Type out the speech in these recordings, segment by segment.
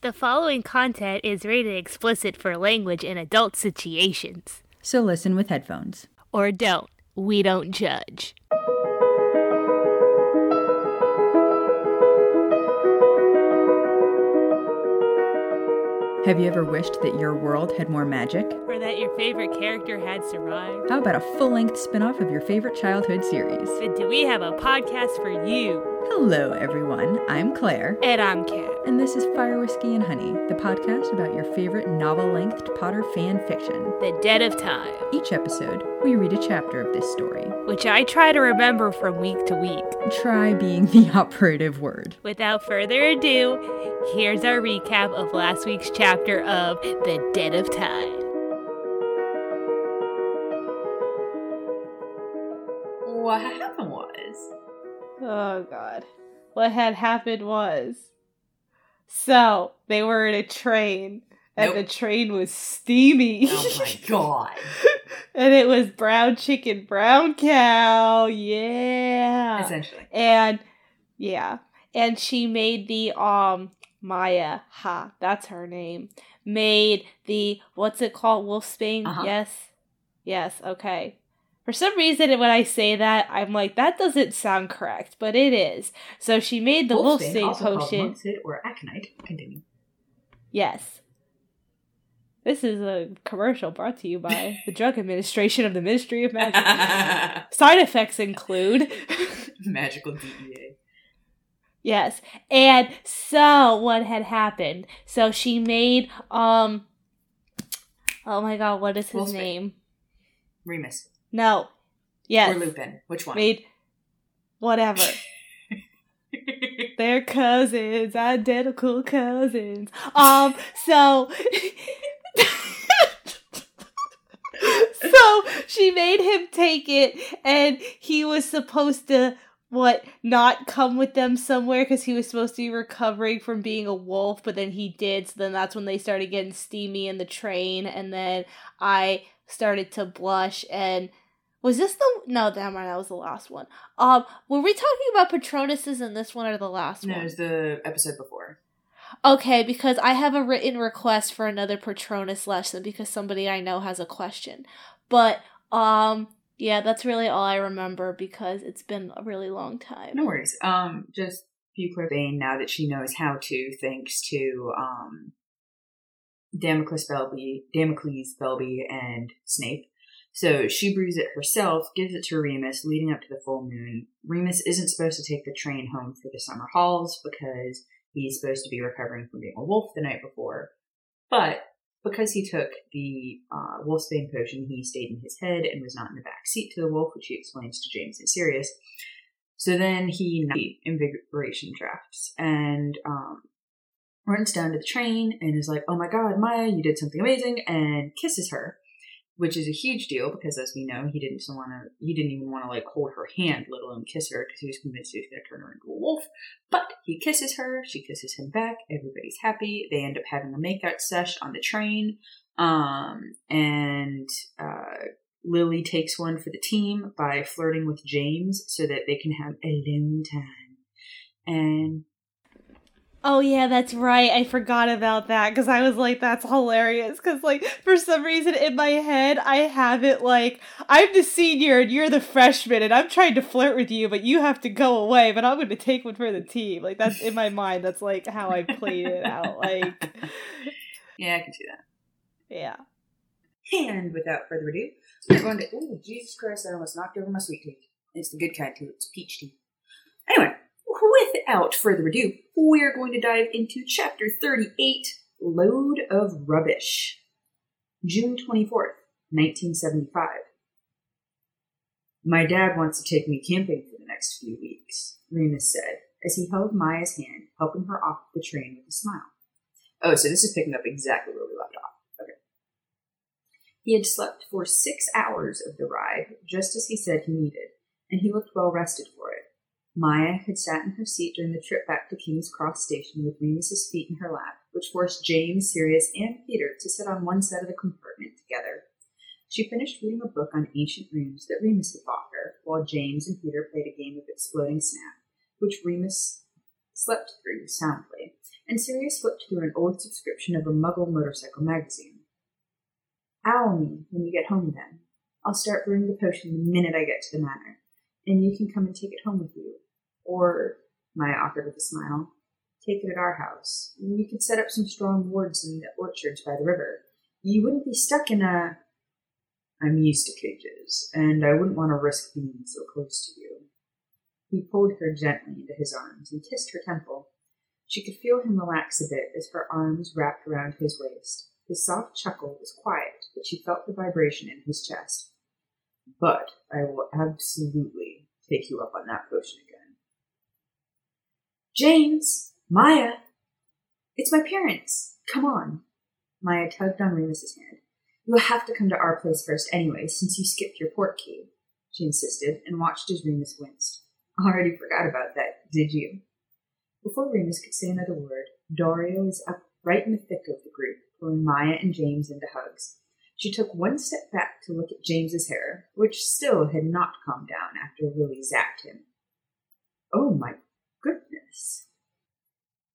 The following content is rated explicit for language in adult situations. So listen with headphones. Or don't. We don't judge. Have you ever wished that your world had more magic? Or that your favorite character had survived? How about a full length spin off of your favorite childhood series? Do we have a podcast for you? Hello, everyone. I'm Claire. And I'm Kat. And this is Fire Whiskey and Honey, the podcast about your favorite novel length Potter fan fiction. The Dead of Time. Each episode, we read a chapter of this story, which I try to remember from week to week. Try being the operative word. Without further ado, here's our recap of last week's chapter of The Dead of Time. What happened was. Oh, God. What had happened was. So, they were in a train, and nope. the train was steamy. Oh my god. and it was brown chicken, brown cow. Yeah. Essentially. And yeah. And she made the um Maya, ha, that's her name. Made the what's it called? Wolfsbane? Uh-huh. Yes. Yes, okay. For some reason, when I say that, I'm like, that doesn't sound correct, but it is. So she made the Wolfsbane, potion. or aconite. Continue. Yes. This is a commercial brought to you by the Drug Administration of the Ministry of Magic. Side effects include magical DEA. Yes. And so what had happened? So she made um Oh my god, what is his name? Remus. No. Yes. Or Lupin. Which one? Made whatever. They're cousins, identical cousins. Um, so so she made him take it and he was supposed to what not come with them somewhere because he was supposed to be recovering from being a wolf but then he did so then that's when they started getting steamy in the train and then i started to blush and was this the no right that was the last one um were we talking about patronuses in this one or the last no, one no it was the episode before okay because i have a written request for another patronus lesson because somebody i know has a question but um yeah, that's really all I remember because it's been a really long time. No worries. Um, just Bucla Bane now that she knows how to, thanks to um, Damocles Belby, Damocles Belby, and Snape. So she brews it herself, gives it to Remus, leading up to the full moon. Remus isn't supposed to take the train home for the summer halls because he's supposed to be recovering from being a wolf the night before. But because he took the uh, Wolfsbane potion, he stayed in his head and was not in the back seat to the wolf, which he explains to James and Sirius. So then he Invigoration Draughts and um, runs down to the train and is like, "Oh my God, Maya, you did something amazing!" and kisses her which is a huge deal because, as we know, he didn't want to. He didn't even want to like hold her hand, let alone kiss her, because he was convinced he was going to turn her into a wolf. But he kisses her. She kisses him back. Everybody's happy. They end up having a makeout sesh on the train. Um, and uh, Lily takes one for the team by flirting with James so that they can have alone time. And Oh yeah, that's right. I forgot about that because I was like, that's hilarious. Because like for some reason in my head, I have it like I'm the senior and you're the freshman, and I'm trying to flirt with you, but you have to go away. But I'm going to take one for the team. Like that's in my mind. That's like how I played it out. Like, yeah, I can see that. Yeah. And without further ado, we're going to. Oh Jesus Christ! I almost knocked over my sweet tea. It's the good kind too. It's peach tea. Anyway, without further ado, we're going to dive into chapter 38 Load of Rubbish. June 24th, 1975. My dad wants to take me camping for the next few weeks, Remus said, as he held Maya's hand, helping her off the train with a smile. Oh, so this is picking up exactly where we left off. Okay. He had slept for six hours of the ride, just as he said he needed, and he looked well rested for it. Maya had sat in her seat during the trip back to King's Cross Station with Remus's feet in her lap, which forced James, Sirius, and Peter to sit on one side of the compartment together. She finished reading a book on ancient runes that Remus had bought her, while James and Peter played a game of exploding snap, which Remus slept through soundly, and Sirius flipped through an old subscription of a Muggle motorcycle magazine. Owl me when you get home then. I'll start brewing the potion the minute I get to the manor, and you can come and take it home with you. Or, Maya offered with a smile, take it at our house. We could set up some strong wards in the orchards by the river. You wouldn't be stuck in a. I'm used to cages, and I wouldn't want to risk being so close to you. He pulled her gently into his arms and kissed her temple. She could feel him relax a bit as her arms wrapped around his waist. His soft chuckle was quiet, but she felt the vibration in his chest. But I will absolutely take you up on that potion. James! Maya! It's my parents! Come on! Maya tugged on Remus's hand. You will have to come to our place first anyway, since you skipped your port key, she insisted, and watched as Remus winced. Already forgot about that, did you? Before Remus could say another word, Dorea was up right in the thick of the group, pulling Maya and James into hugs. She took one step back to look at James's hair, which still had not calmed down after Lily zapped him. Oh my goodness.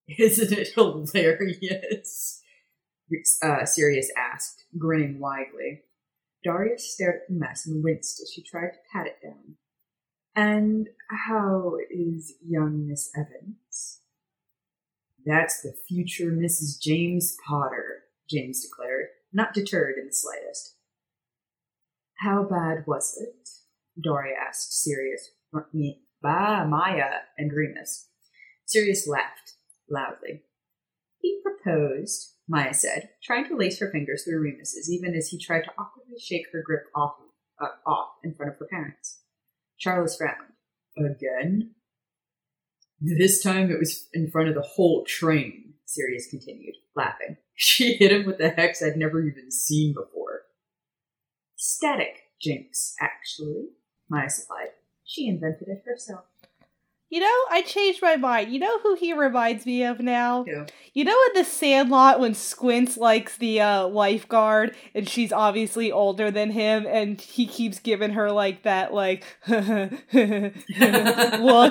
Isn't it hilarious? Uh, Sirius asked, grinning widely. Darius stared at the mess and winced as she tried to pat it down. And how is young Miss Evans? That's the future Mrs. James Potter, James declared, not deterred in the slightest. How bad was it? Dorea asked Sirius, Bah, Maya, and Remus. Sirius laughed loudly. He proposed, Maya said, trying to lace her fingers through Remus's, even as he tried to awkwardly shake her grip off, uh, off in front of her parents. Charles frowned. Again? This time it was in front of the whole train, Sirius continued, laughing. She hit him with a hex I'd never even seen before. Static jinx, actually, Maya supplied. She invented it herself. You know, I changed my mind. You know who he reminds me of now? Who? You know in the Sandlot when Squints likes the uh, lifeguard and she's obviously older than him and he keeps giving her like that like look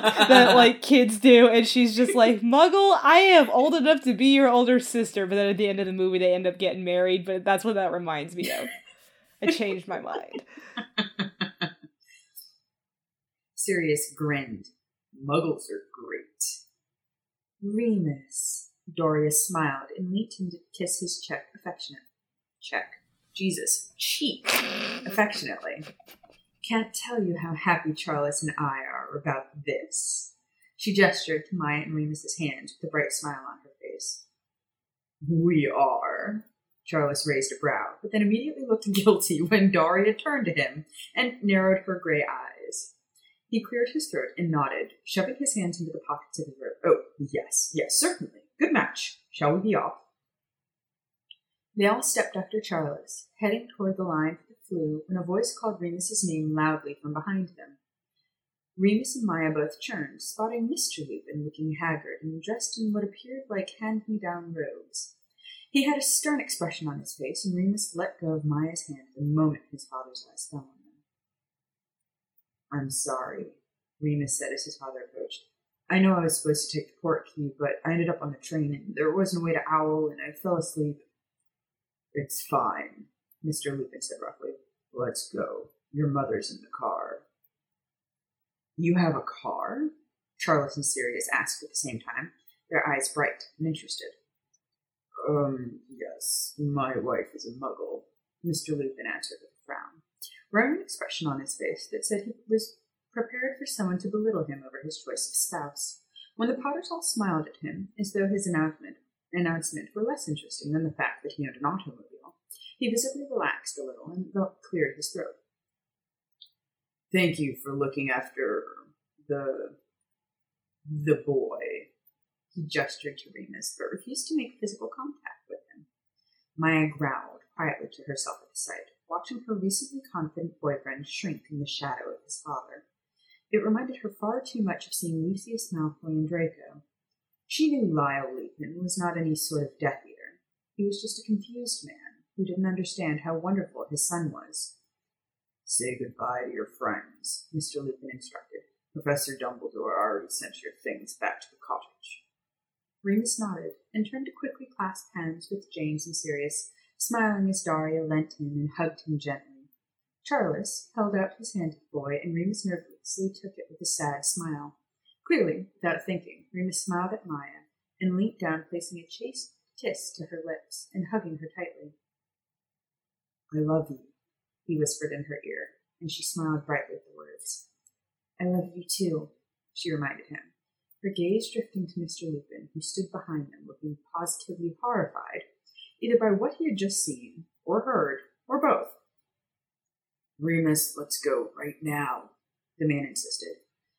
that like kids do and she's just like Muggle, I am old enough to be your older sister, but then at the end of the movie they end up getting married, but that's what that reminds me of. I changed my mind. Sirius grinned. Muggles are great. Remus. Dorea smiled and leaned him to kiss his cheek affectionate. Check. Jesus. Cheek. Affectionately. Can't tell you how happy Charles and I are about this. She gestured to Maya and Remus's hands with a bright smile on her face. We are. Charles raised a brow, but then immediately looked guilty when Dorea turned to him and narrowed her gray eyes. He cleared his throat and nodded, shoving his hands into the pockets of his robe. Oh, yes, yes, certainly. Good match. Shall we be off? They all stepped after Charles, heading toward the line for the Floo, when a voice called Remus's name loudly from behind them. Remus and Maya both turned, spotting Mr. Lupin looking haggard and dressed in what appeared like hand-me-down robes. He had a stern expression on his face, and Remus let go of Maya's hand the moment his father's eyes fell on them. I'm sorry, Remus said as his father approached. I know I was supposed to take the port key, but I ended up on the train and there was no way to owl and I fell asleep. It's fine, Mr. Lupin said roughly. Let's go. Your mother's in the car. You have a car? Charles and Sirius asked at the same time, their eyes bright and interested. Um, yes, my wife is a muggle, Mr. Lupin answered with a frown wearing an expression on his face that said he was prepared for someone to belittle him over his choice of spouse. When the Potters all smiled at him, as though his announcement, announcement were less interesting than the fact that he owned an automobile, he visibly relaxed a little and cleared his throat. Thank you for looking after the the boy. He gestured to Remus, but refused to make physical contact with him. Maya growled quietly to herself at the sight watching her recently confident boyfriend shrink in the shadow of his father. It reminded her far too much of seeing Lucius Malfoy and Draco. She knew Lyall Lupin was not any sort of Death Eater. He was just a confused man who didn't understand how wonderful his son was. Say goodbye to your friends, Mr. Lupin instructed. Professor Dumbledore already sent your things back to the cottage. Remus nodded and turned to quickly clasp hands with James and Sirius, smiling as Daria leant in and hugged him gently. Charles held out his hand to the boy, and Remus nervously took it with a sad smile. Clearly, without thinking, Remus smiled at Maya and leant down, placing a chaste kiss to her lips and hugging her tightly. I love you, he whispered in her ear, and she smiled brightly at the words. I love you too, she reminded him, her gaze drifting to Mr. Lupin, who stood behind them, looking positively horrified, either by what he had just seen, or heard, or both. Remus, let's go right now, the man insisted,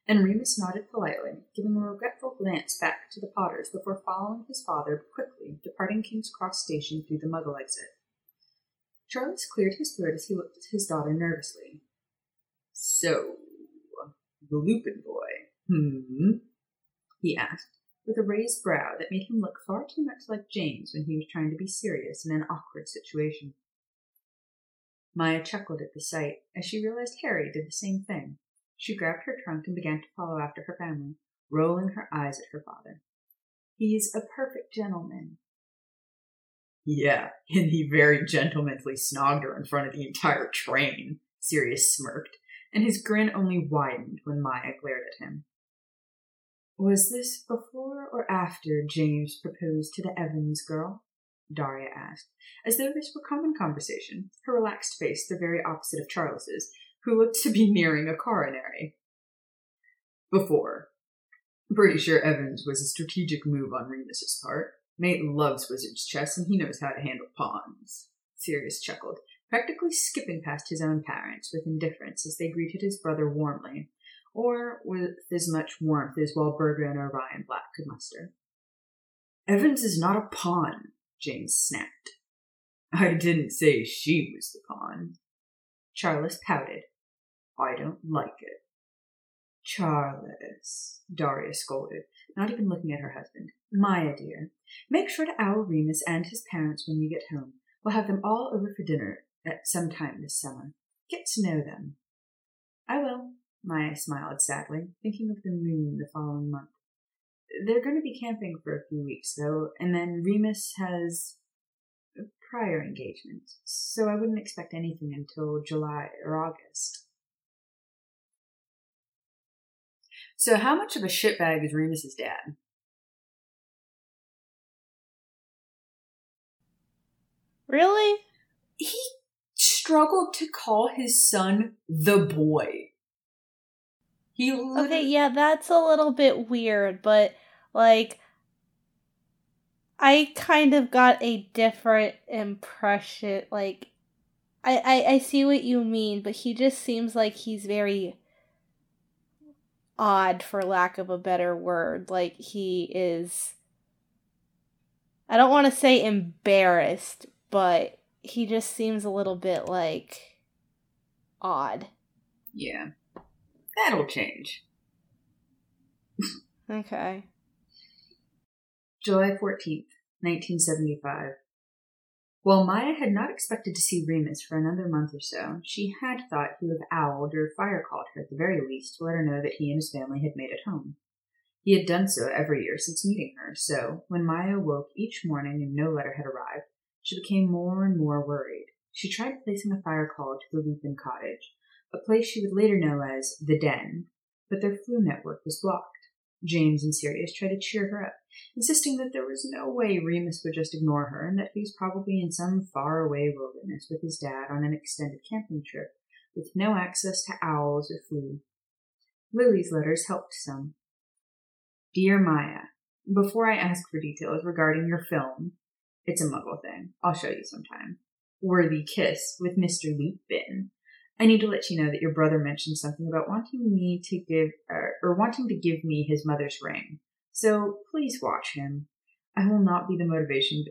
and Remus nodded politely, giving a regretful glance back to the Potters before following his father quickly, departing King's Cross Station through the Muggle exit. Charles cleared his throat as he looked at his daughter nervously. So, the Lupin boy, hmm? he asked, with a raised brow that made him look far too much like James when he was trying to be serious in an awkward situation. Maya chuckled at the sight as she realized Harry did the same thing. She grabbed her trunk and began to follow after her family, rolling her eyes at her father. He's a perfect gentleman. Yeah, and he very gentlemanly snogged her in front of the entire train, Sirius smirked, and his grin only widened when Maya glared at him. Was this before or after James proposed to the Evans girl? Daria asked, as though this were common conversation, her relaxed face the very opposite of Charles's, who looked to be nearing a coronary. Before. Pretty sure Evans was a strategic move on Remus's part. Nate loves wizard's chess and he knows how to handle pawns. Sirius chuckled, practically skipping past his own parents with indifference as they greeted his brother warmly, or with as much warmth as Walburga and Orion Black could muster. Evans is not a pawn, James snapped. I didn't say she was the pawn. Charles pouted. I don't like it. Charles, Daria scolded, not even looking at her husband. Maya, dear, make sure to owl Remus and his parents when you get home. We'll have them all over for dinner at some time this summer. Get to know them. I will, Maya smiled sadly, thinking of the moon the following month. They're going to be camping for a few weeks, though, and then Remus has a prior engagement, so I wouldn't expect anything until July or August. So, how much of a shitbag is Remus's dad? Really? He struggled to call his son the boy. He literally- Okay, yeah, that's a little bit weird, but like I kind of got a different impression. Like I, I I see what you mean, but he just seems like he's very odd for lack of a better word. Like he is I don't want to say embarrassed, but he just seems a little bit like odd. Yeah. That'll change. Okay. July 14th, 1975. While Maya had not expected to see Remus for another month or so, she had thought he would have owled or fire called her at the very least to let her know that he and his family had made it home. He had done so every year since meeting her, so when Maya woke each morning and no letter had arrived, she became more and more worried. She tried placing a fire call to the Lupin cottage, a place she would later know as the Den, but their Floo network was blocked. James and Sirius tried to cheer her up, insisting that there was no way Remus would just ignore her and that he was probably in some faraway wilderness with his dad on an extended camping trip, with no access to owls or Floo. Lily's letters helped some. Dear Maya, before I ask for details regarding your film, it's a muggle thing. I'll show you sometime. Worthy kiss with Mr. Luke Lupin. I need to let you know that your brother mentioned something about wanting me to give, or, or wanting to give me his mother's ring. So please watch him. I will not be the motivation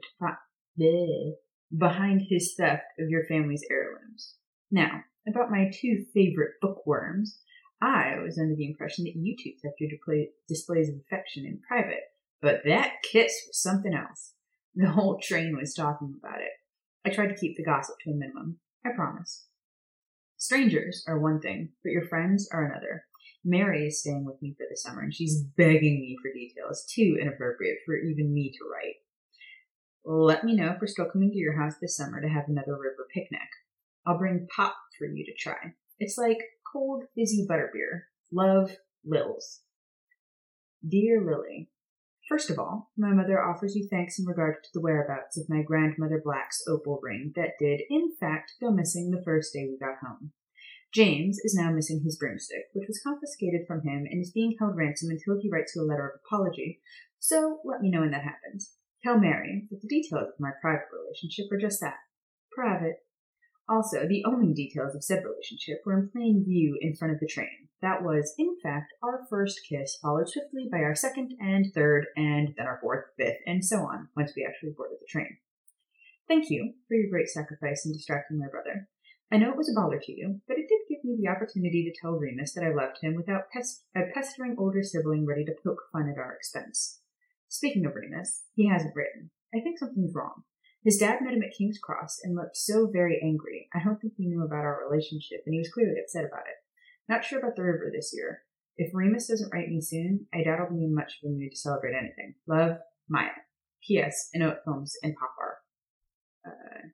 bleh, behind his theft of your family's heirlooms. Now, about my two favorite bookworms, I was under the impression that you two kept your displays of affection in private, but that kiss was something else. The whole train was talking about it. I tried to keep the gossip to a minimum. I promise. Strangers are one thing, but your friends are another. Mary is staying with me for the summer, and she's begging me for details, too inappropriate for even me to write. Let me know if we're still coming to your house this summer to have another river picnic. I'll bring pop for you to try. It's like cold, fizzy butterbeer. Love, Lils. Dear Lily, First of all, my mother offers you thanks in regard to the whereabouts of my grandmother Black's opal ring that did, in fact, go missing the first day we got home. James is now missing his broomstick, which was confiscated from him and is being held ransom until he writes you a letter of apology. So let me know when that happens. Tell Mary that the details of my private relationship are just that private. Also, the only details of said relationship were in plain view in front of the train. That was, in fact, our first kiss, followed swiftly by our second and third, and then our fourth, fifth, and so on, once we actually boarded the train. Thank you for your great sacrifice in distracting my brother. I know it was a bother to you, but it did give me the opportunity to tell Remus that I loved him without pest- a pestering older sibling ready to poke fun at our expense. Speaking of Remus, he hasn't written. I think something's wrong. His dad met him at King's Cross and looked so very angry. I don't think he knew about our relationship, and he was clearly upset about it. Not sure about the river this year. If Remus doesn't write me soon, I doubt I'll be in much of a mood to celebrate anything. Love, Maya. P.S. Inoue Films and Popar. Uh,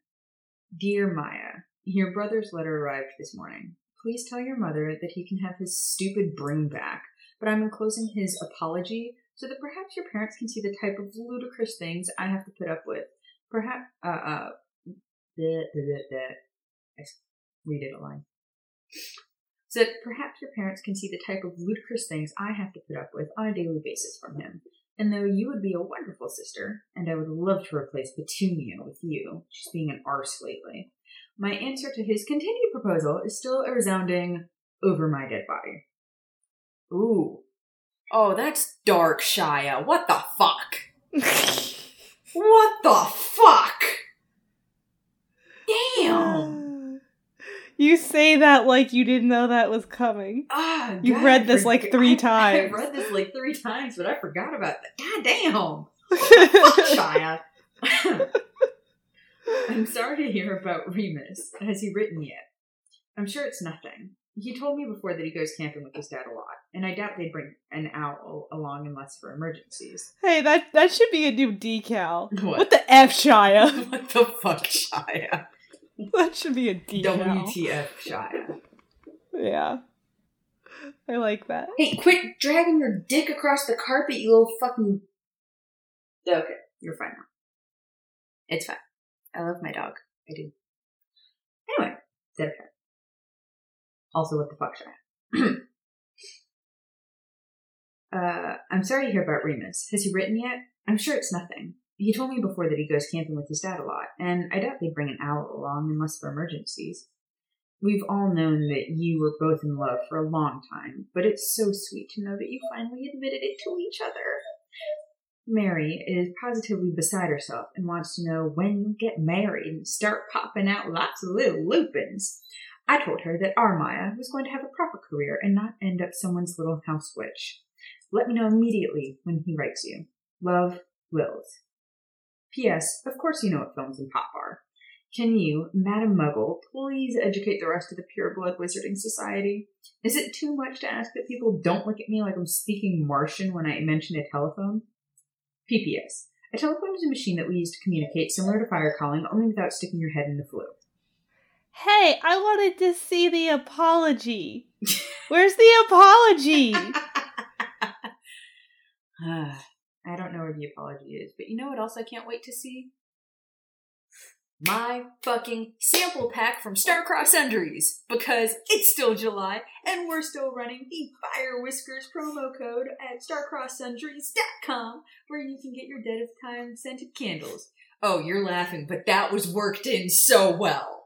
Dear Maya, your brother's letter arrived this morning. Please tell your mother that he can have his stupid broom back, but I'm enclosing his apology so that perhaps your parents can see the type of ludicrous things I have to put up with. Perhaps, uh, uh, I read it a line. So perhaps your parents can see the type of ludicrous things I have to put up with on a daily basis from him. And though you would be a wonderful sister, and I would love to replace Petunia with you, she's being an arse lately, my answer to his continued proposal is still a resounding over my dead body. Ooh. Oh, that's dark, Shia. What the fuck? What the fuck? Damn. You say that like you didn't know that was coming. Ah, You God, read this, like, three I- times. I read this like three times, but I forgot about that. God damn. Fuck, Shia. I'm sorry to hear about Remus. Has he written yet? I'm sure it's nothing. He told me before that he goes camping with his dad a lot, and I doubt they'd bring an owl along unless for emergencies. hey, that that should be a new decal. What? What the F, Shia? what the fuck, Shia? that should be a decal. WTF, Shia? Yeah. I like that. Hey, quit dragging your dick across the carpet, you little fucking. Okay, you're fine now. It's fine. I love my dog. I do. Anyway, okay? Also, what the fuck, Shia? uh, I'm sorry to hear about Remus. Has he written yet? I'm sure it's nothing. He told me before that he goes camping with his dad a lot, and I doubt they'd bring an owl along unless for emergencies. We've all known that you were both in love for a long time, but it's so sweet to know that you finally admitted it to each other. Mary is positively beside herself and wants to know when you'll get married and start popping out lots of little lupins. I told her that our Maya was going to have a proper career and not end up someone's little house witch. Let me know immediately when he writes you. Love, Wills. P.S. Of course you know what films and pop are. Can you, Madam Muggle, please educate the rest of the Pure Blood Wizarding Society? Is it too much to ask that people don't look at me like I'm speaking Martian when I mention a telephone? PPS. A telephone is a machine that we use to communicate, similar to fire calling, only without sticking your head in the Floo. Hey, I wanted to see the apology. Where's the apology? I don't know where the apology is, but you know what else I can't wait to see? My fucking sample pack from Starcross Sundries because it's still July and we're still running the Fire Whiskers promo code at starcrosssundries.com where you can get your Dead of Time scented candles. Oh, you're laughing, but that was worked in so well.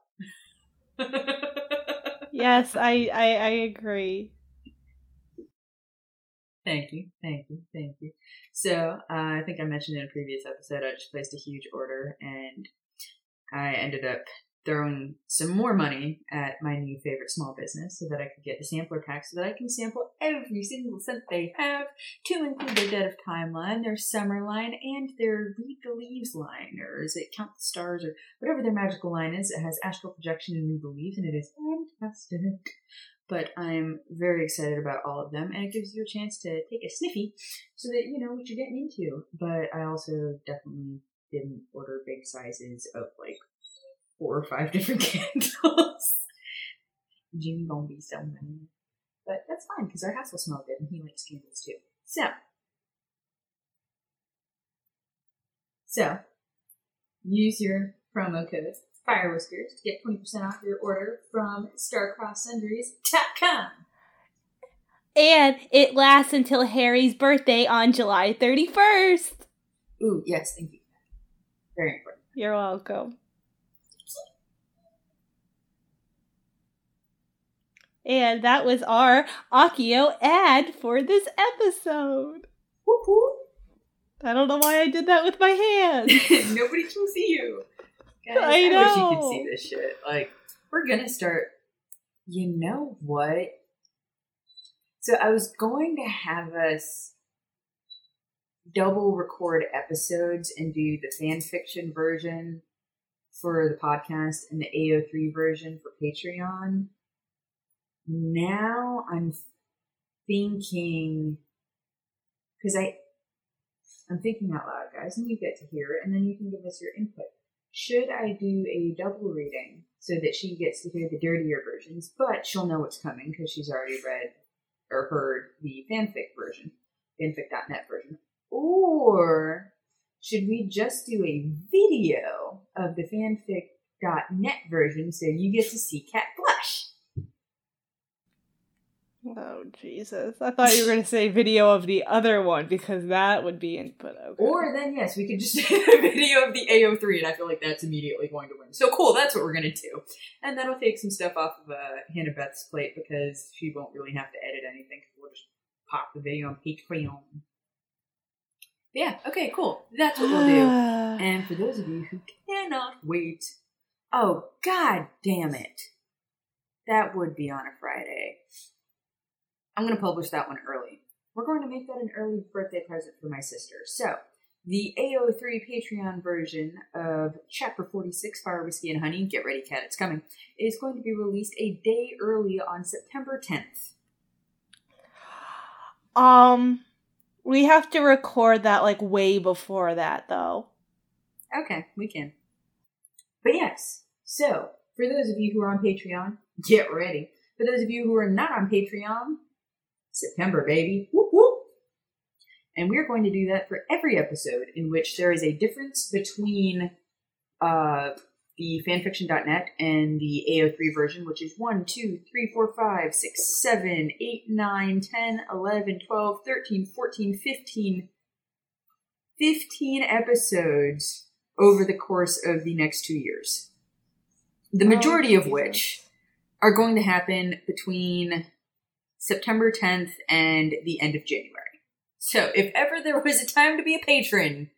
yes, I, I I agree. Thank you, thank you, thank you. So, uh, I think I mentioned in a previous episode, I just placed a huge order and I ended up throwing some more money at my new favorite small business so that I could get the sampler pack so that I can sample every single scent they have to include their Dead of Time line, their Summer line, and their Read the Leaves line, or is it Count the Stars, or whatever their magical line is. It has astral projection and Read the Leaves, and it is fantastic. But I'm very excited about all of them, and it gives you a chance to take a sniffy so that you know what you're getting into. But I also definitely didn't order big sizes of like four or five different candles. Jimmy gonna be so mad. But that's fine because our house will smell good and he likes candles too. So, so use your promo code Fire Whiskers to get 20% off your order from StarcrossSundries.com. And it lasts until Harry's birthday on July 31st. Ooh, yes, thank you. Very important. You're welcome. And that was our Akio ad for this episode. Whoop whoop. I don't know why I did that with my hands. Nobody can see you. Guys, I wish you know. could see this shit. Like, we're gonna start. You know what? So I was going to have us double record episodes and do the fan fiction version for the podcast and the AO3 version for Patreon. Now I'm thinking because I I'm thinking out loud, guys, and you get to hear it, and then you can give us your input. Should I do a double reading so that she gets to hear the dirtier versions, but she'll know what's coming because she's already read or heard the fanfic version, fanfic.net version? Or should we just do a video of the fanfic.net version so you get to see Kat blush? Jesus! I thought you were gonna say video of the other one because that would be input. Okay. Or then, yes, we could just do a video of the AO3, and I feel like that's immediately going to win. So cool, that's what we're going to do. And that'll take some stuff off of uh, Hannah Beth's plate because she won't really have to edit anything. We'll just pop the video on Patreon. Yeah, okay, cool. That's what we'll do. And for those of you who cannot wait, oh, god damn it. That would be on a Friday. I'm going to publish that one early. We're going to make that an early birthday present for my sister. So, the AO3 Patreon version of Chapter 46 Fire, Whiskey, and Honey, get ready, Kat, it's coming, is going to be released a day early on September 10th. um, we have to record that like way before that though. Okay, we can. But yes, so for those of you who are on Patreon, get ready. For those of you who are not on Patreon, September, baby. Whoop whoop. And we're going to do that for every episode in which there is a difference between uh, the fanfiction.net and the AO3 version, which is 1, 2, 3, 4, 5, 6, 7, 8, 9, 10, 11, 12, 13, 14, 15, 15 episodes over the course of the next two years. The majority of which are going to happen between September 10th and the end of January. So, if ever there was a time to be a patron,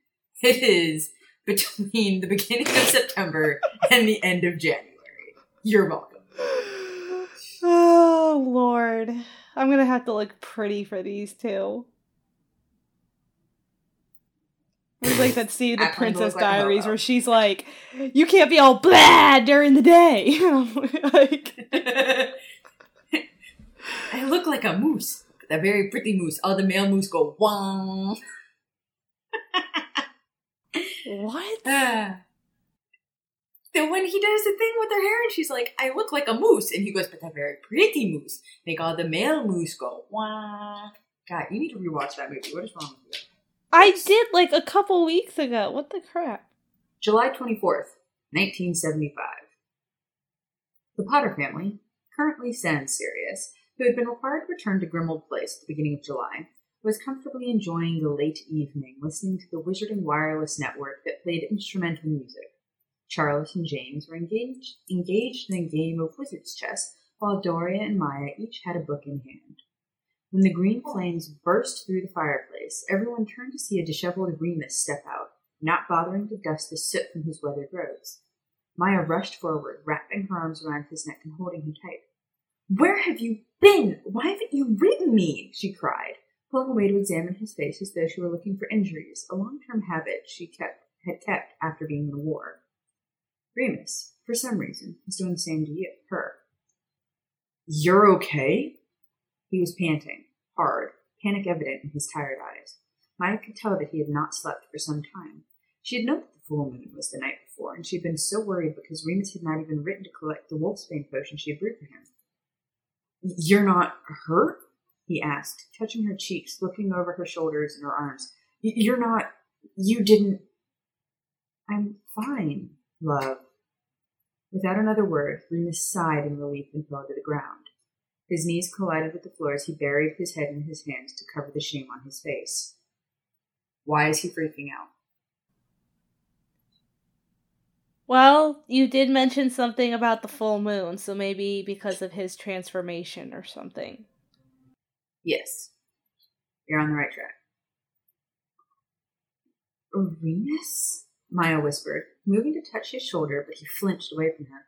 it is between the beginning of September and the end of January. You're welcome. Oh Lord, I'm gonna have to look pretty for these two. It's like that scene in the to Princess look like Diaries where she's like, "You can't be all blah during the day." like, I look like a moose. A very pretty moose. All the male moose go wong. what? Ah. Then when he does the thing with her hair, and she's like, "I look like a moose," and he goes, "But a very pretty moose." Make all the male moose go wah. God, you need to rewatch that movie. What is wrong with you? I did like a couple weeks ago. What the crap? July twenty fourth, nineteen seventy five. The Potter family, currently sans Sirius, who had been required to return to Grimmauld Place at the beginning of July, was comfortably enjoying the late evening, listening to the Wizarding Wireless Network that played instrumental music. Charles and James were engaged, engaged in a game of wizard's chess, while Dorea and Maya each had a book in hand. When the green flames burst through the fireplace, everyone turned to see a disheveled Remus step out, not bothering to dust the soot from his weathered robes. Maya rushed forward, wrapping her arms around his neck and holding him tight. Where have you been? Why haven't you written me? she cried, pulling away to examine his face as though she were looking for injuries, a long-term habit she kept had kept after being in the war. Remus, for some reason, was doing the same to you, her. You're okay? He was panting, hard, panic evident in his tired eyes. Maya could tell that he had not slept for some time. She had known that the full moon was the night before, and she had been so worried because Remus had not even written to collect the wolfsbane potion she had brewed for him. You're not hurt? he asked, touching her cheeks, looking over her shoulders and her arms. You're not. You didn't. I'm fine, love. Without another word, Remus sighed in relief and fell to the ground. His knees collided with the floor as he buried his head in his hands to cover the shame on his face. Why is he freaking out? Well, you did mention something about the full moon, so maybe because of his transformation or something. Yes. You're on the right track. Remus? Maya whispered, moving to touch his shoulder, but he flinched away from her.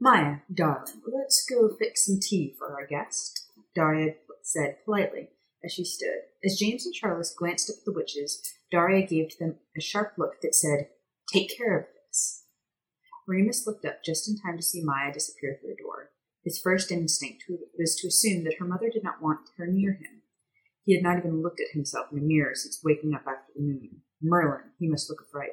Maya, darling, let's go fix some tea for our guest, Daria said politely as she stood. As James and Charles glanced up at the witches, Daria gave them a sharp look that said, Take care of. Remus looked up just in time to see Maya disappear through the door. His first instinct was to assume that her mother did not want her near him. He had not even looked at himself in a mirror since waking up after the moon. Merlin, he must look afraid.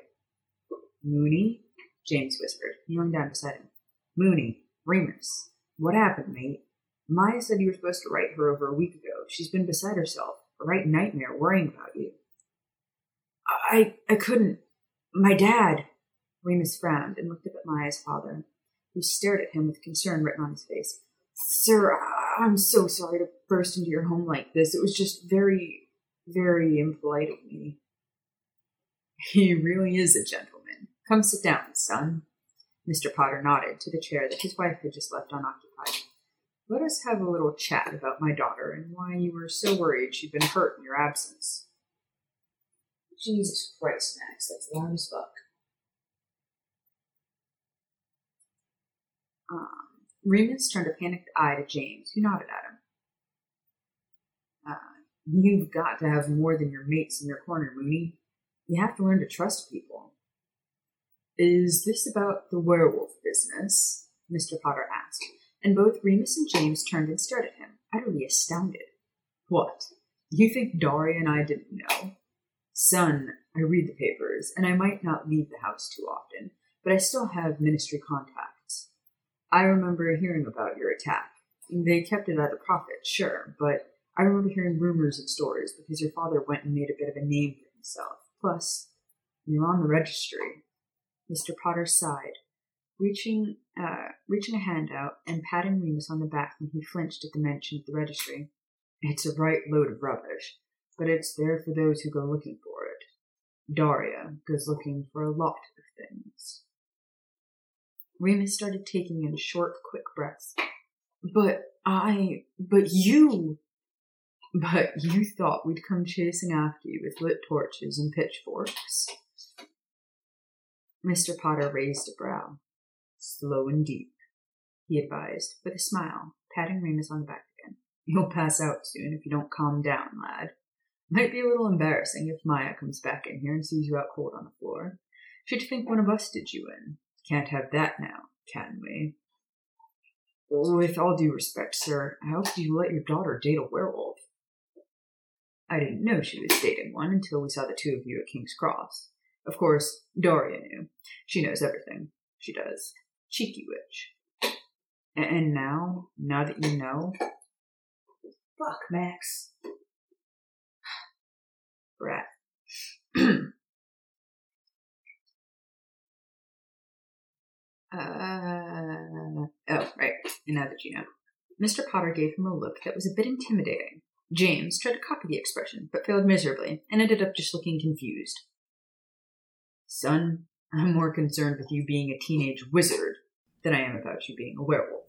Moony? James whispered, kneeling down beside him. Moony, Remus, what happened, mate? Maya said you were supposed to write her over a week ago. She's been beside herself, a right nightmare, worrying about you. I I couldn't. My dad. Remus frowned and looked up at Maya's father who stared at him with concern written on his face. Sir, I'm so sorry to burst into your home like this. It was just very, very impolite of me. He really is a gentleman. Come sit down, son. Mr. Potter nodded to the chair that his wife had just left unoccupied. Let us have a little chat about my daughter and why you were so worried she'd been hurt in your absence. Jesus Christ, Max, that's loud as fuck. Um, Remus turned a panicked eye to James, who nodded at him. Uh, you've got to have more than your mates in your corner, Moony. You have to learn to trust people. Is this about the werewolf business? Mr. Potter asked, and both Remus and James turned and stared at him, utterly astounded. What? You think Daria and I didn't know? Son, I read the papers, and I might not leave the house too often, but I still have ministry contacts. I remember hearing about your attack. They kept it at a profit, sure, but I remember hearing rumors and stories because your father went and made a bit of a name for himself. Plus, you're on the registry. Mr. Potter sighed, reaching uh, reaching a hand out and patting Remus on the back when he flinched at the mention of the registry. It's a right load of rubbish, but it's there for those who go looking for it. Daria goes looking for a lot of things. Remus started taking in short, quick breaths. But I, but you, but you thought we'd come chasing after you with lit torches and pitchforks. Mr. Potter raised a brow. Slow and deep, he advised, with a smile, patting Remus on the back again. You'll pass out soon if you don't calm down, lad. Might be a little embarrassing if Maya comes back in here and sees you out cold on the floor. She'd think one of us did you in. Can't have that now, can we? With all due respect, sir, how could you let your daughter date a werewolf? I didn't know she was dating one until we saw the two of you at King's Cross. Of course, Daria knew. She knows everything. She does. Cheeky witch. And now, now that you know. Fuck, Max. Brat. Uh, oh, right. Now that you know. Mr. Potter gave him a look that was a bit intimidating. James tried to copy the expression, but failed miserably, and ended up just looking confused. Son, I'm more concerned with you being a teenage wizard than I am about you being a werewolf.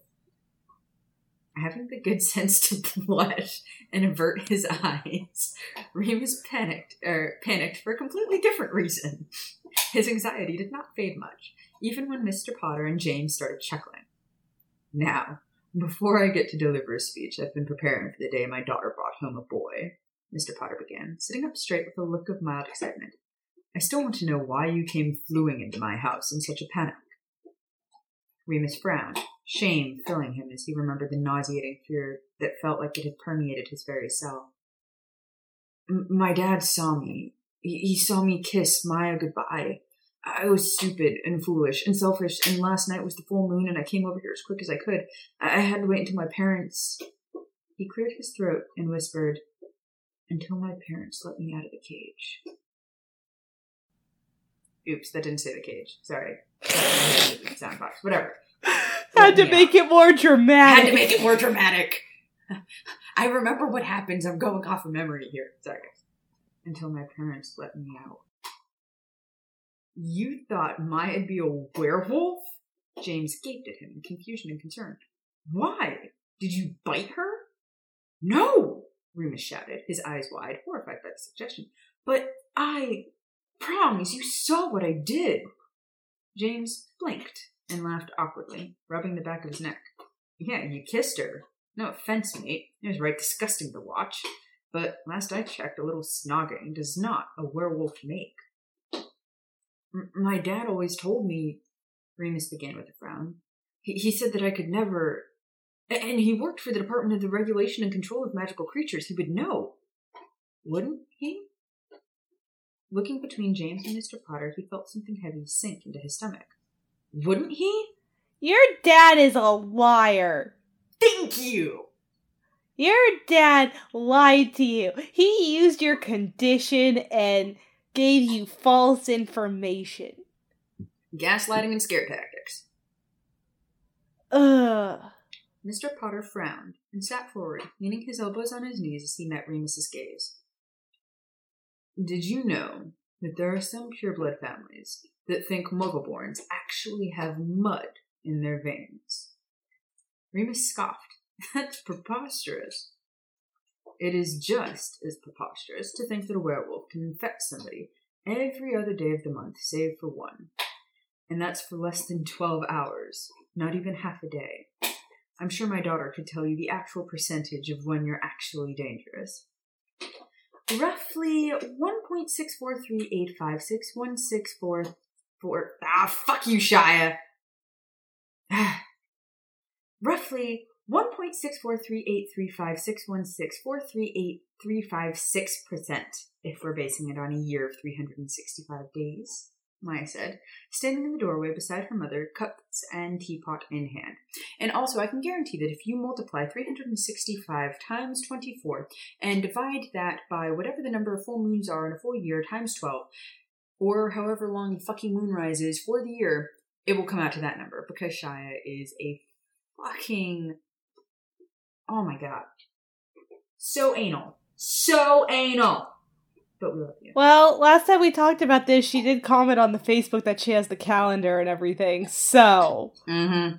Having the good sense to blush and avert his eyes, Remus panicked, er, panicked for a completely different reason. His anxiety did not fade much, even when Mr. Potter and James started chuckling. Now, before I get to deliver a speech, I've been preparing for the day my daughter brought home a boy, Mr. Potter began, sitting up straight with a look of mild excitement. I still want to know why you came fluing into my house in such a panic. Remus frowned, shame filling him as he remembered the nauseating fear that felt like it had permeated his very cell. My dad saw me. He-, he saw me kiss Maya goodbye. I was stupid and foolish and selfish, and last night was the full moon, and I came over here as quick as I could. I, had to wait until my parents. He cleared his throat and whispered, Until my parents let me out of the cage. Oops, that didn't say the cage. Sorry. Sound box. Whatever. Had to make it more dramatic. Had to make it more dramatic. I remember what happens. I'm going off of memory here. Sorry. Until my parents let me out. You thought Maya'd be a werewolf? James gaped at him in confusion and concern. Why? Did you bite her? No! Remus shouted, his eyes wide, horrified by the suggestion. But I promise you saw what I did. James blinked and laughed awkwardly, rubbing the back of his neck. Yeah, you kissed her. No offense, mate. It was right disgusting to watch. But last I checked, a little snogging does not a werewolf make. My dad always told me, Remus began with a frown. He, he said that I could never. And he worked for the Department of the Regulation and Control of Magical Creatures. He would know. Wouldn't he? Looking between James and Mr. Potter, he felt something heavy sink into his stomach. Wouldn't he? Your dad is a liar. Thank you! Your dad lied to you. He used your condition and gave you false information. Gaslighting and scare tactics. Ugh. Mr. Potter frowned and sat forward, leaning his elbows on his knees as he met Remus's gaze. Did you know that there are some pureblood families that think muggleborns actually have mud in their veins? Remus scoffed. That's preposterous. It is just as preposterous to think that a werewolf can infect somebody every other day of the month, save for one. And that's for less than 12 hours, not even half a day. I'm sure my daughter could tell you the actual percentage of when you're actually dangerous. Roughly 1.643856164. Ah, fuck you, Shia! Roughly 1.643835616438356% if we're basing it on a year of 365 days, Maya said, standing in the doorway beside her mother, cups and teapot in hand. And also, I can guarantee that if you multiply 365 times 24 and divide that by whatever the number of full moons are in a full year times 12, or however long the fucking moonrise is for the year, it will come out to that number because Shia is a fucking. Oh my god. So anal. So anal. But we love you. Well, last time we talked about this, she did comment on the Facebook that she has the calendar and everything. So, Mm hmm.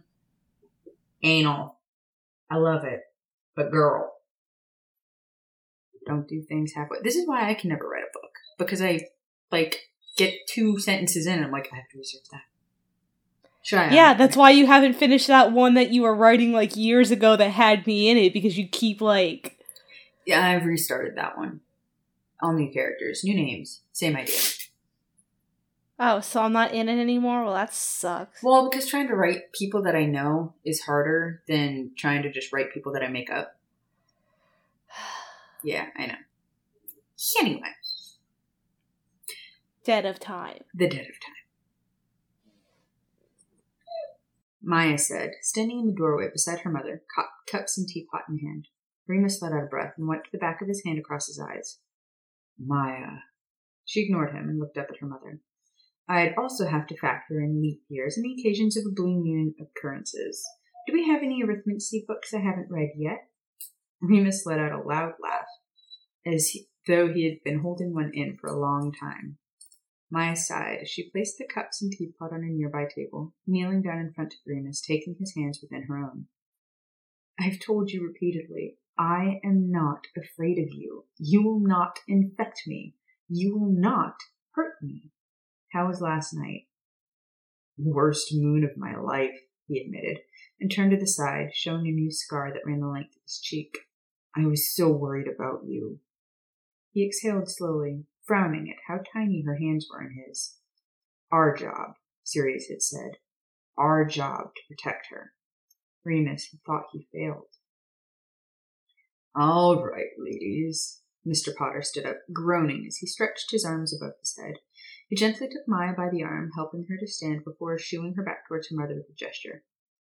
Anal. I love it. But girl. Don't do things halfway. This is why I can never write a book. Because I, like, get two sentences in and I'm like, I have to research that. Try yeah, that's why you haven't finished that one that you were writing like years ago that had me in it because you keep like Yeah, I've restarted that one. All new characters, new names, same idea. Oh, so I'm not in it anymore? Well, that sucks. Well, because trying to write people that I know is harder than trying to just write people that I make up. Yeah, I know. Anyway, Dead of time. the dead of time. Maya said, standing in the doorway beside her mother, cu- cups and teapot in hand. Remus let out a breath and wiped the back of his hand across his eyes. Maya. She ignored him and looked up at her mother. I'd also have to factor in leap years and the occasions of a blue moon occurrences. Do we have any arithmetic books I haven't read yet? Remus let out a loud laugh, as he, though he had been holding one in for a long time. Maya sighed as she placed the cups and teapot on a nearby table, kneeling down in front of Remus, taking his hands within her own. I've told you repeatedly, I am not afraid of you. You will not infect me. You will not hurt me. How was last night? Worst moon of my life, he admitted, and turned to the side, showing a new scar that ran the length of his cheek. I was so worried about you. He exhaled slowly, frowning at how tiny her hands were in his. Our job, Sirius had said. Our job to protect her. Remus had thought he failed. All right, ladies. Mr. Potter stood up, groaning as he stretched his arms above his head. He gently took Maya by the arm, helping her to stand before shooing her back towards her mother with a gesture.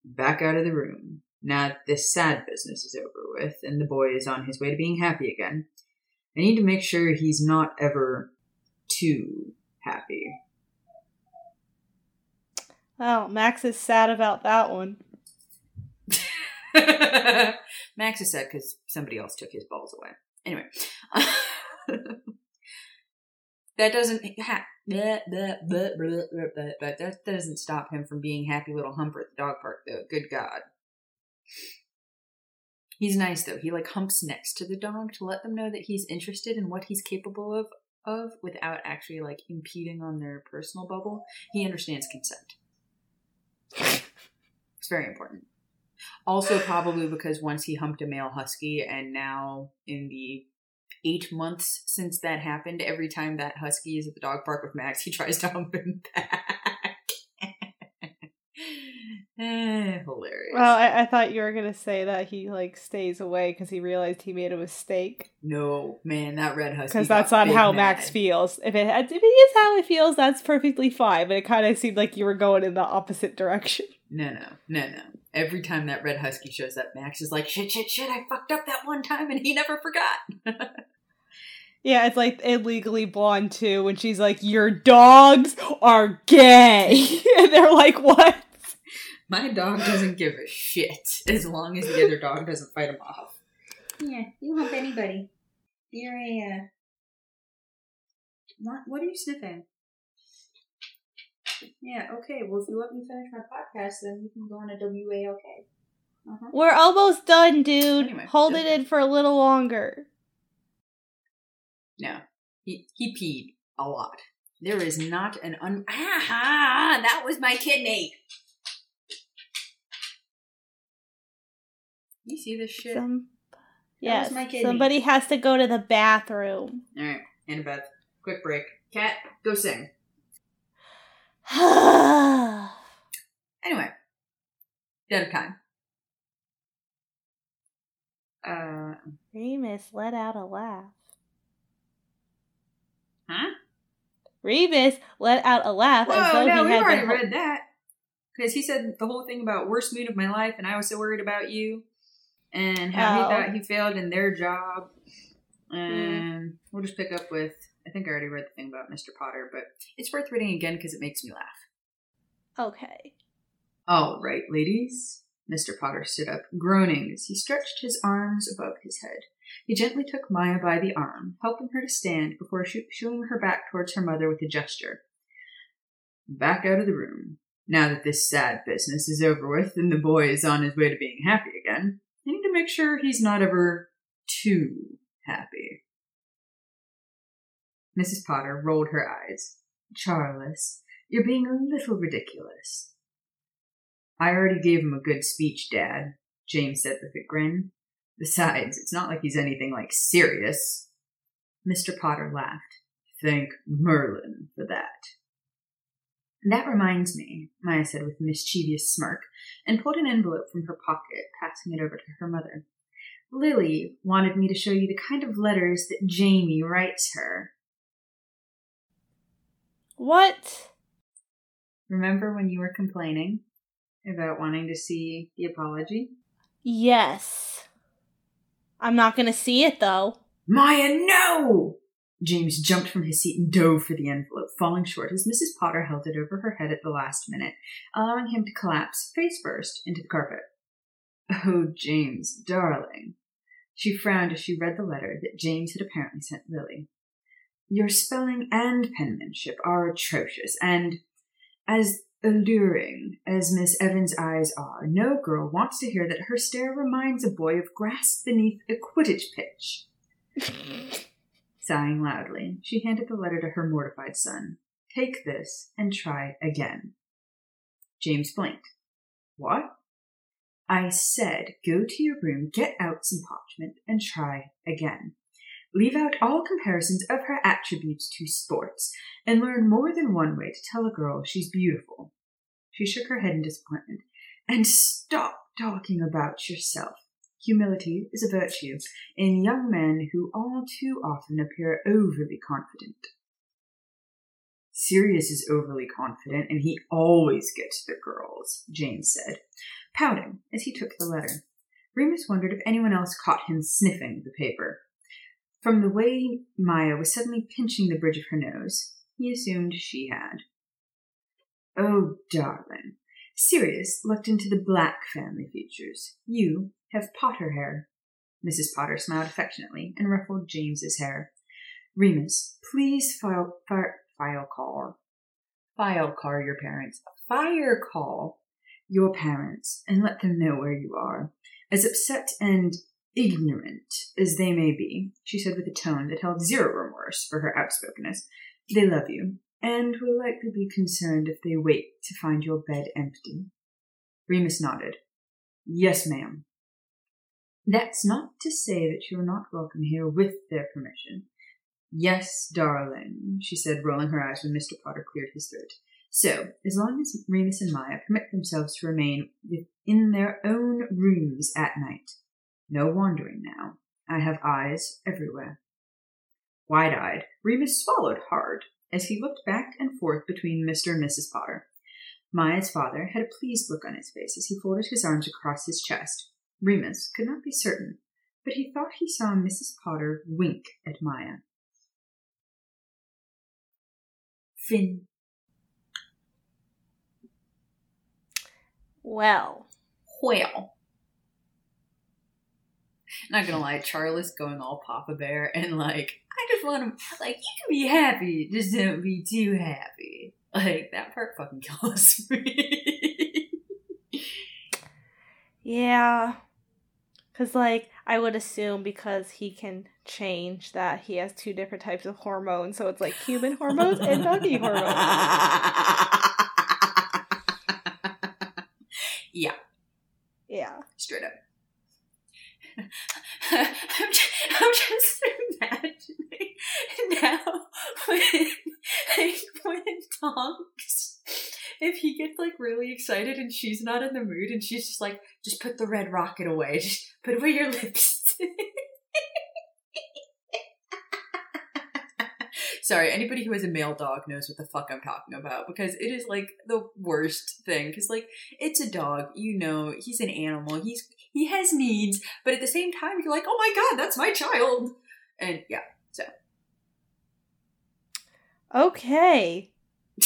Back out of the room. Now that this sad business is over with, and the boy is on his way to being happy again, I need to make sure he's not ever too happy. Well, Max is sad about that one. Max is sad because somebody else took his balls away. Anyway, that doesn't ha- bleh, bleh, bleh, but that doesn't stop him from being happy little humper at the dog park, though. Good God. He's nice though. He like humps next to the dog to let them know that he's interested in what he's capable of of without actually like impeding on their personal bubble. He understands consent. It's very important. Also, probably because once he humped a male husky, and now in the eight months since that happened, every time that husky is at the dog park with Max, he tries to hump him back. Eh, hilarious. Well, I, I thought you were gonna say that he like stays away because he realized he made a mistake. no, man, that red husky. Because that's not how mad. Max feels. If it if it is how it feels, that's perfectly fine. But it kind of seemed like you were going in the opposite direction. No, no, no, no. Every time that red husky shows up, Max is like, shit, shit, shit, I fucked up that one time and he never forgot. Yeah, it's like illegally blonde too. When she's like, "Your dogs are gay," and they're like, "What?" My dog doesn't give a shit as long as the other dog doesn't fight him off. Yeah, you hump anybody. You're a, uh... What, what are you sniffing? Yeah, okay, well, if you let me finish my podcast, then you can go on a WALK. Uh-huh. We're almost done, dude. Anyway, Hold it in for a little longer. No, he, he peed a lot. There is not an un. Ah, that was my kidney! You see this shit? Some, yes, somebody has to go to the bathroom. Alright, Hannah Beth, quick break. Kat, go sing. Anyway, dead of time. Uh, Remus let out a laugh. huh? Remus let out a laugh Whoa, no, we already read that. Because he said the whole thing about worst mood of my life, and I was so worried about you, and how Oh. he thought he failed in their job. Hmm. And we'll just pick up with. I think I already read the thing about Mr. Potter, but it's worth reading again because it makes me laugh. Okay. All right, ladies. Mr. Potter stood up, groaning as he stretched his arms above his head. He gently took Maya by the arm, helping her to stand before shoo- shooing her back towards her mother with a gesture. Back out of the room. Now that this sad business is over with and the boy is on his way to being happy again, I need to make sure he's not ever too happy. Mrs. Potter rolled her eyes. Charles, you're being a little ridiculous. I already gave him a good speech, Dad, James said with a grin. Besides, it's not like he's anything like Sirius. Mr. Potter laughed. Thank Merlin for that. That reminds me, Maya said with a mischievous smirk, and pulled an envelope from her pocket, passing it over to her mother. Lily wanted me to show you the kind of letters that Jamie writes her. What? Remember when you were complaining about wanting to see the apology? Yes. I'm not gonna see it though. Maya, no! James jumped from his seat and dove for the envelope, falling short as Mrs. Potter held it over her head at the last minute, allowing him to collapse face first into the carpet. Oh, James, darling. She frowned as she read the letter that James had apparently sent Lily. Your spelling and penmanship are atrocious, and as alluring as Miss Evans' eyes are, no girl wants to hear that her stare reminds a boy of grass beneath a Quidditch pitch. Sighing loudly, she handed the letter to her mortified son. Take this and try again. James blinked. What? I said go to your room, get out some parchment, and try again. Leave out all comparisons of her attributes to sports, and learn more than one way to tell a girl she's beautiful. She shook her head in disappointment. And stop talking about yourself. Humility is a virtue in young men who all too often appear overly confident. Sirius is overly confident, and he always gets the girls, James said, pouting as he took the letter. Remus wondered if anyone else caught him sniffing the paper. From the way Maya was suddenly pinching the bridge of her nose, he assumed she had. Oh, darling. Sirius looked into the Black family features. You have Potter hair. Mrs. Potter smiled affectionately and ruffled James's hair. Remus, please file, fire, file call. File call your parents. Fire call your parents and let them know where you are. As upset and ignorant as they may be, she said with a tone that held zero remorse for her outspokenness, they love you, and will likely be concerned if they wake to find your bed empty. Remus nodded. Yes, ma'am. That's not to say that you're not welcome here with their permission. Yes, darling, she said, rolling her eyes when Mr. Potter cleared his throat. So, as long as Remus and Maya permit themselves to remain within their own rooms at night, no wandering now. I have eyes everywhere. Wide eyed, Remus swallowed hard as he looked back and forth between Mr. and Mrs. Potter. Maya's father had a pleased look on his face as he folded his arms across his chest. Remus could not be certain, but he thought he saw Mrs. Potter wink at Maya. Finn. Well. Well. Not gonna lie, Charles going all Papa Bear and like, I just want him, like, you can be happy, just don't be too happy. Like, that part fucking kills me. yeah. Because, like, I would assume because he can change that he has two different types of hormones. So it's like human hormones and doggy hormones. yeah. Yeah. Straight up. I'm just, I'm just imagining now when, like, when Tonks, if he gets like really excited and she's not in the mood and she's just like, just put the red rocket away, just put away your lipstick. Sorry, anybody who has a male dog knows what the fuck I'm talking about because it is like the worst thing. Because like it's a dog, you know, he's an animal. He's he has needs, but at the same time, you're like, oh my god, that's my child, and yeah. So okay,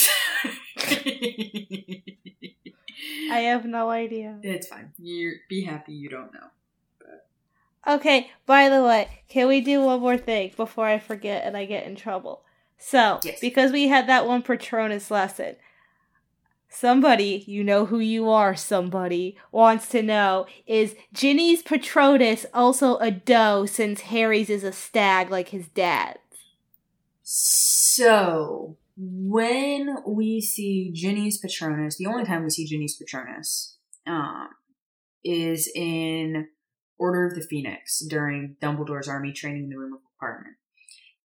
I have no idea. it's fine. You be happy you don't know. Okay, by the way, can we do one more thing before I forget and I get in trouble? So, Yes. because we had that one Patronus lesson, somebody, you know who you are, somebody, wants to know is Ginny's Patronus also a doe since Harry's is a stag like his dad's? So when we see Ginny's Patronus, the only time we see Ginny's Patronus, um, is in Order of the Phoenix during Dumbledore's army training in the Room of Requirement.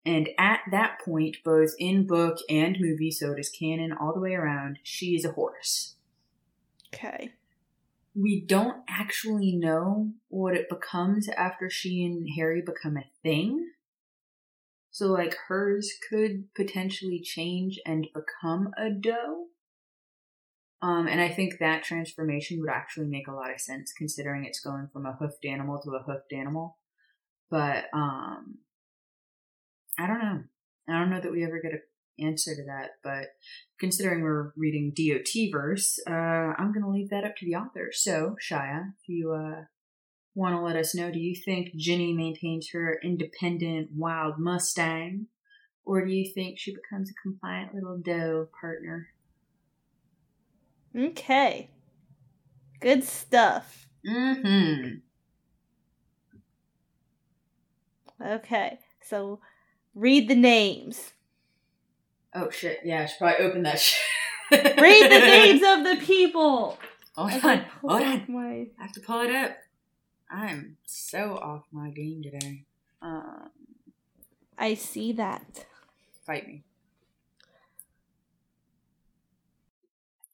And at that point, both in book and movie, so it is canon all the way around, she is a horse. Okay. We don't actually know what it becomes after she and Harry become a thing. So, like, hers could potentially change and become a doe. Um, and I think that transformation would actually make a lot of sense considering it's going from a hoofed animal to a hoofed animal. But, um, I don't know. I don't know that we ever get an answer to that, but considering we're reading DOT verse, uh, I'm going to leave that up to the author. So, Shia, if you, uh, want to let us know, do you think Ginny maintains her independent wild Mustang? Or do you think she becomes a compliant little doe partner? Okay. Good stuff. Mm-hmm. Okay. So, read the names. Oh shit, yeah, I should probably open that shit. Read the names of the people! Hold I on, hold on. My... I have to pull it up. I'm so off my game today. Um, I see that. fight me.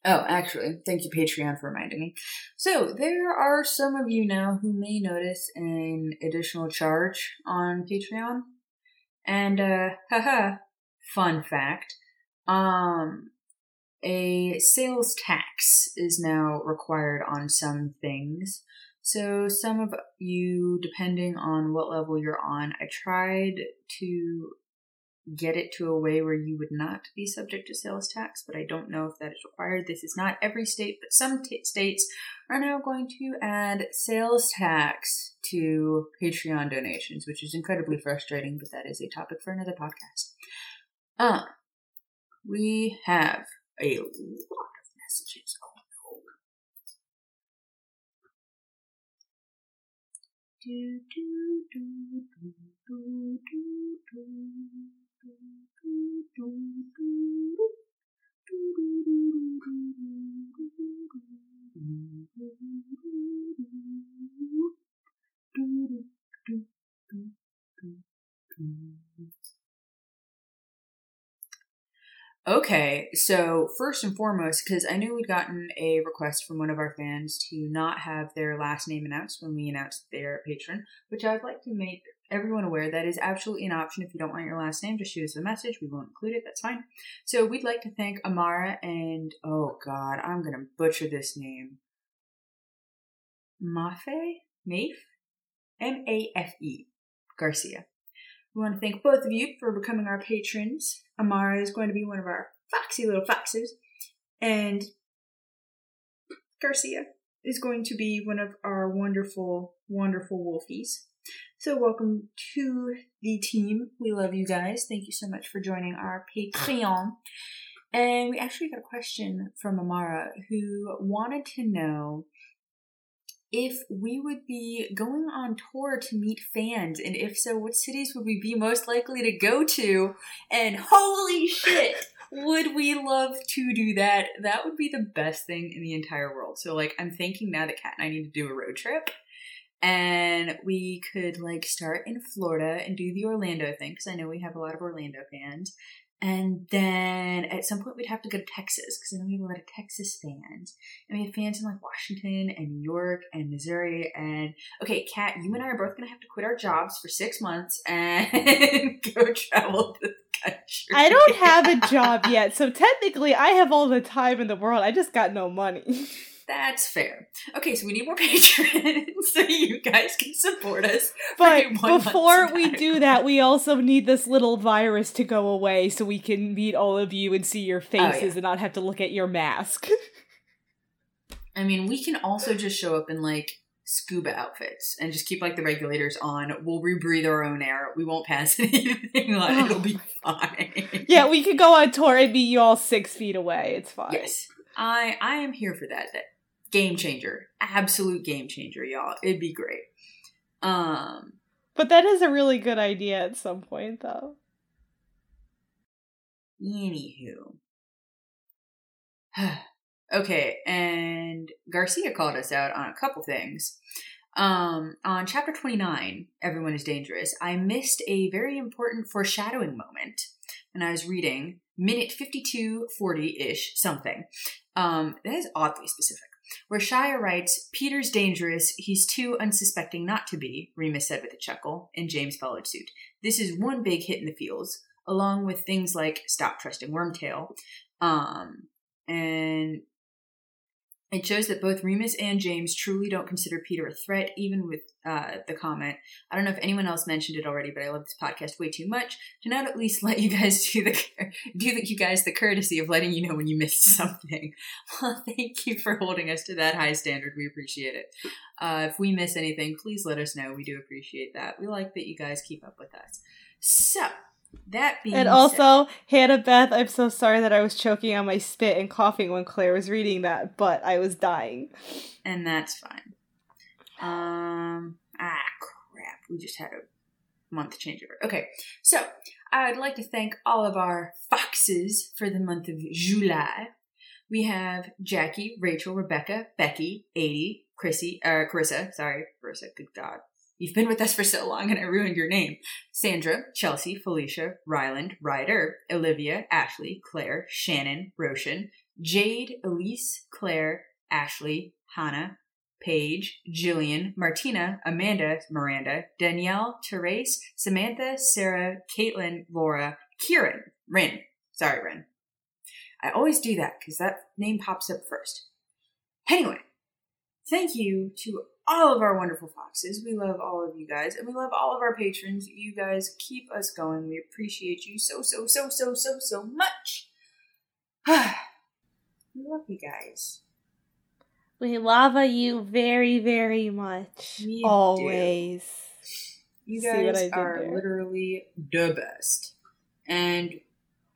Oh, actually, thank you, Patreon, for reminding me. So, there are some of you now who may notice an additional charge on Patreon. And, uh, haha, fun fact. Um, a sales tax is now required on some things. So, some of you, depending on what level you're on, I tried to get it to a way where you would not be subject to sales tax, but I don't know if that is required. This is not every state, but some t- states are now going to add sales tax to Patreon donations, which is incredibly frustrating, but that is a topic for another podcast. Uh, we have a lot of messages. Oh. Do, do, do, do, do, do, do. Okay, so first and foremost, because I knew we'd gotten a request from one of our fans to not have their last name announced when we announced their patron, which I'd like to make everyone aware that is absolutely an option. If you don't want your last name, just shoot us a message. We won't include it. That's fine. So we'd like to thank Amara and oh god, I'm gonna butcher this name. Mafe? Mafe? M A F E Garcia. We want to thank both of you for becoming our patrons. Amara is going to be one of our foxy little foxes, and Garcia is going to be one of our wonderful, wonderful wolfies. So, welcome to the team. We love you guys. Thank you so much for joining our Patreon. And we actually got a question from Amara who wanted to know if we would be going on tour to meet fans, and if so, what cities would we be most likely to go to? And holy shit, would we love to do that? That would be the best thing in the entire world. So, like, I'm thinking now that Kat and I need to do a road trip and we could like start in Florida and do the Orlando thing because I know we have a lot of Orlando fans. And then at some point we'd have to go to Texas because I know we have a lot of Texas fans. And we have fans in like Washington and New York and Missouri. And okay, Kat, you and I are both gonna have to quit our jobs for six months and go travel the country. I don't have a job yet, so technically I have all the time in the world. I just got no money. That's fair. Okay, so we need more patrons so you guys can support us. But before we do that, we also need this little virus to go away so we can meet all of you and see your faces oh, yeah. and not have to look at your mask. I mean, we can also just show up in like scuba outfits and just keep like the regulators on. We'll rebreathe our own air. We won't pass anything on. It'll be fine. yeah, we could go on tour and be you all six feet away. It's fine. Yes. I I am here for that. That game changer, absolute game changer, y'all. It'd be great. Um, but that is a really good idea at some point, though. Anywho. okay, and Garcia called us out on a couple things. Um, on chapter 29, Everyone is Dangerous, I missed a very important foreshadowing moment. And I was reading minute 5240 ish something. Um, that is oddly specific. Where Shia writes, Peter's dangerous, he's too unsuspecting not to be, Remus said with a chuckle, and James followed suit. This is one big hit in the fields, along with things like Stop Trusting Wormtail. Um, and it shows that both Remus and James truly don't consider Peter a threat, even with uh, the comment. I don't know if anyone else mentioned it already, but I love this podcast way too much to not at least let you guys do the do the, you guys the courtesy of letting you know when you missed something. Well, thank you for holding us to that high standard. We appreciate it. Uh, if we miss anything, please let us know. We do appreciate that. We like that you guys keep up with us. So that being and also said, Hannah Beth, I'm so sorry that I was choking on my spit and coughing when Claire was reading that, but I was dying. And that's fine. Um ah crap, we just had a month changeover. Okay, so I'd like to thank all of our foxes for the month of July. We have Jackie, Rachel, Rebecca, Becky, 80, Chrissy, uh, Carissa, sorry, Carissa, good God, You've been with us for so long and I ruined your name. Sandra, Chelsea, Felicia, Ryland, Ryder, Olivia, Ashley, Claire, Shannon, Roshan, Jade, Elise, Claire, Ashley, Hannah, Paige, Jillian, Martina, Amanda, Miranda, Danielle, Therese, Samantha, Sarah, Caitlin, Laura, Kieran, Rin. Sorry, Rin. I always do that because that name pops up first. Anyway, thank you to all of our wonderful foxes. We love all of you guys, and we love all of our patrons. You guys keep us going. We appreciate you so, so, so, so, so, so much. we love you guys. We love you very, very much. We do. Always. You what I guys are there? literally the best. And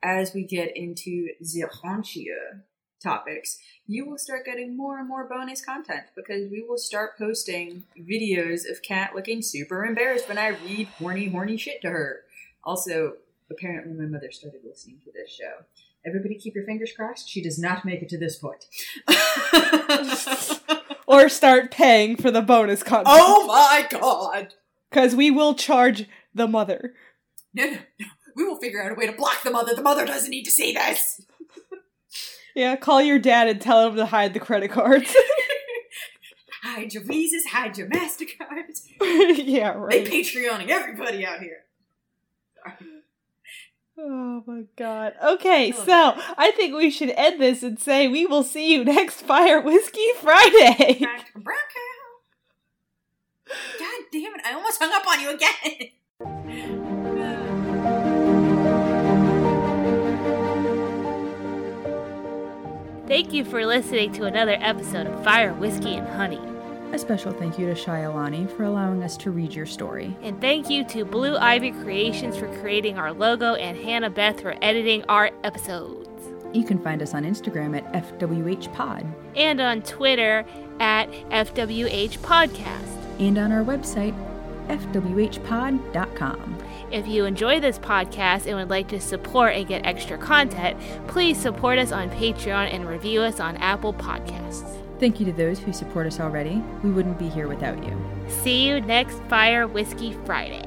as we get into the raunchier topics, you will start getting more and more bonus content because we will start posting videos of Kat looking super embarrassed when I read horny, horny shit to her. Also, apparently my mother started listening to this show. Everybody keep your fingers crossed. She does not make it to this point. Or start paying for the bonus content. oh my god! Because we will charge the mother. No, no, no. We will figure out a way to block the mother. The mother doesn't need to see this. Yeah, call your dad and tell him to hide the credit cards. Hide your visas, hide your MasterCards. yeah, They right. Patreoning everybody out here. Oh my god. Okay, Oh, so I think we should end this and say we will see you next Fire Whiskey Friday. God damn it, I almost hung up on you again. Thank you for listening to another episode of Fire Whiskey and Honey. A special thank you to Shyalani for allowing us to read your story. And thank you to Blue Ivy Creations for creating our logo and Hannah Beth for editing our episodes. You can find us on Instagram at FWHPod And on Twitter at FWHPodcast. And on our website, FWHpod.com. If you enjoy this podcast and would like to support and get extra content, please support us on Patreon and review us on Apple Podcasts. Thank you to those who support us already. We wouldn't be here without you. See you next Fire Whiskey Friday.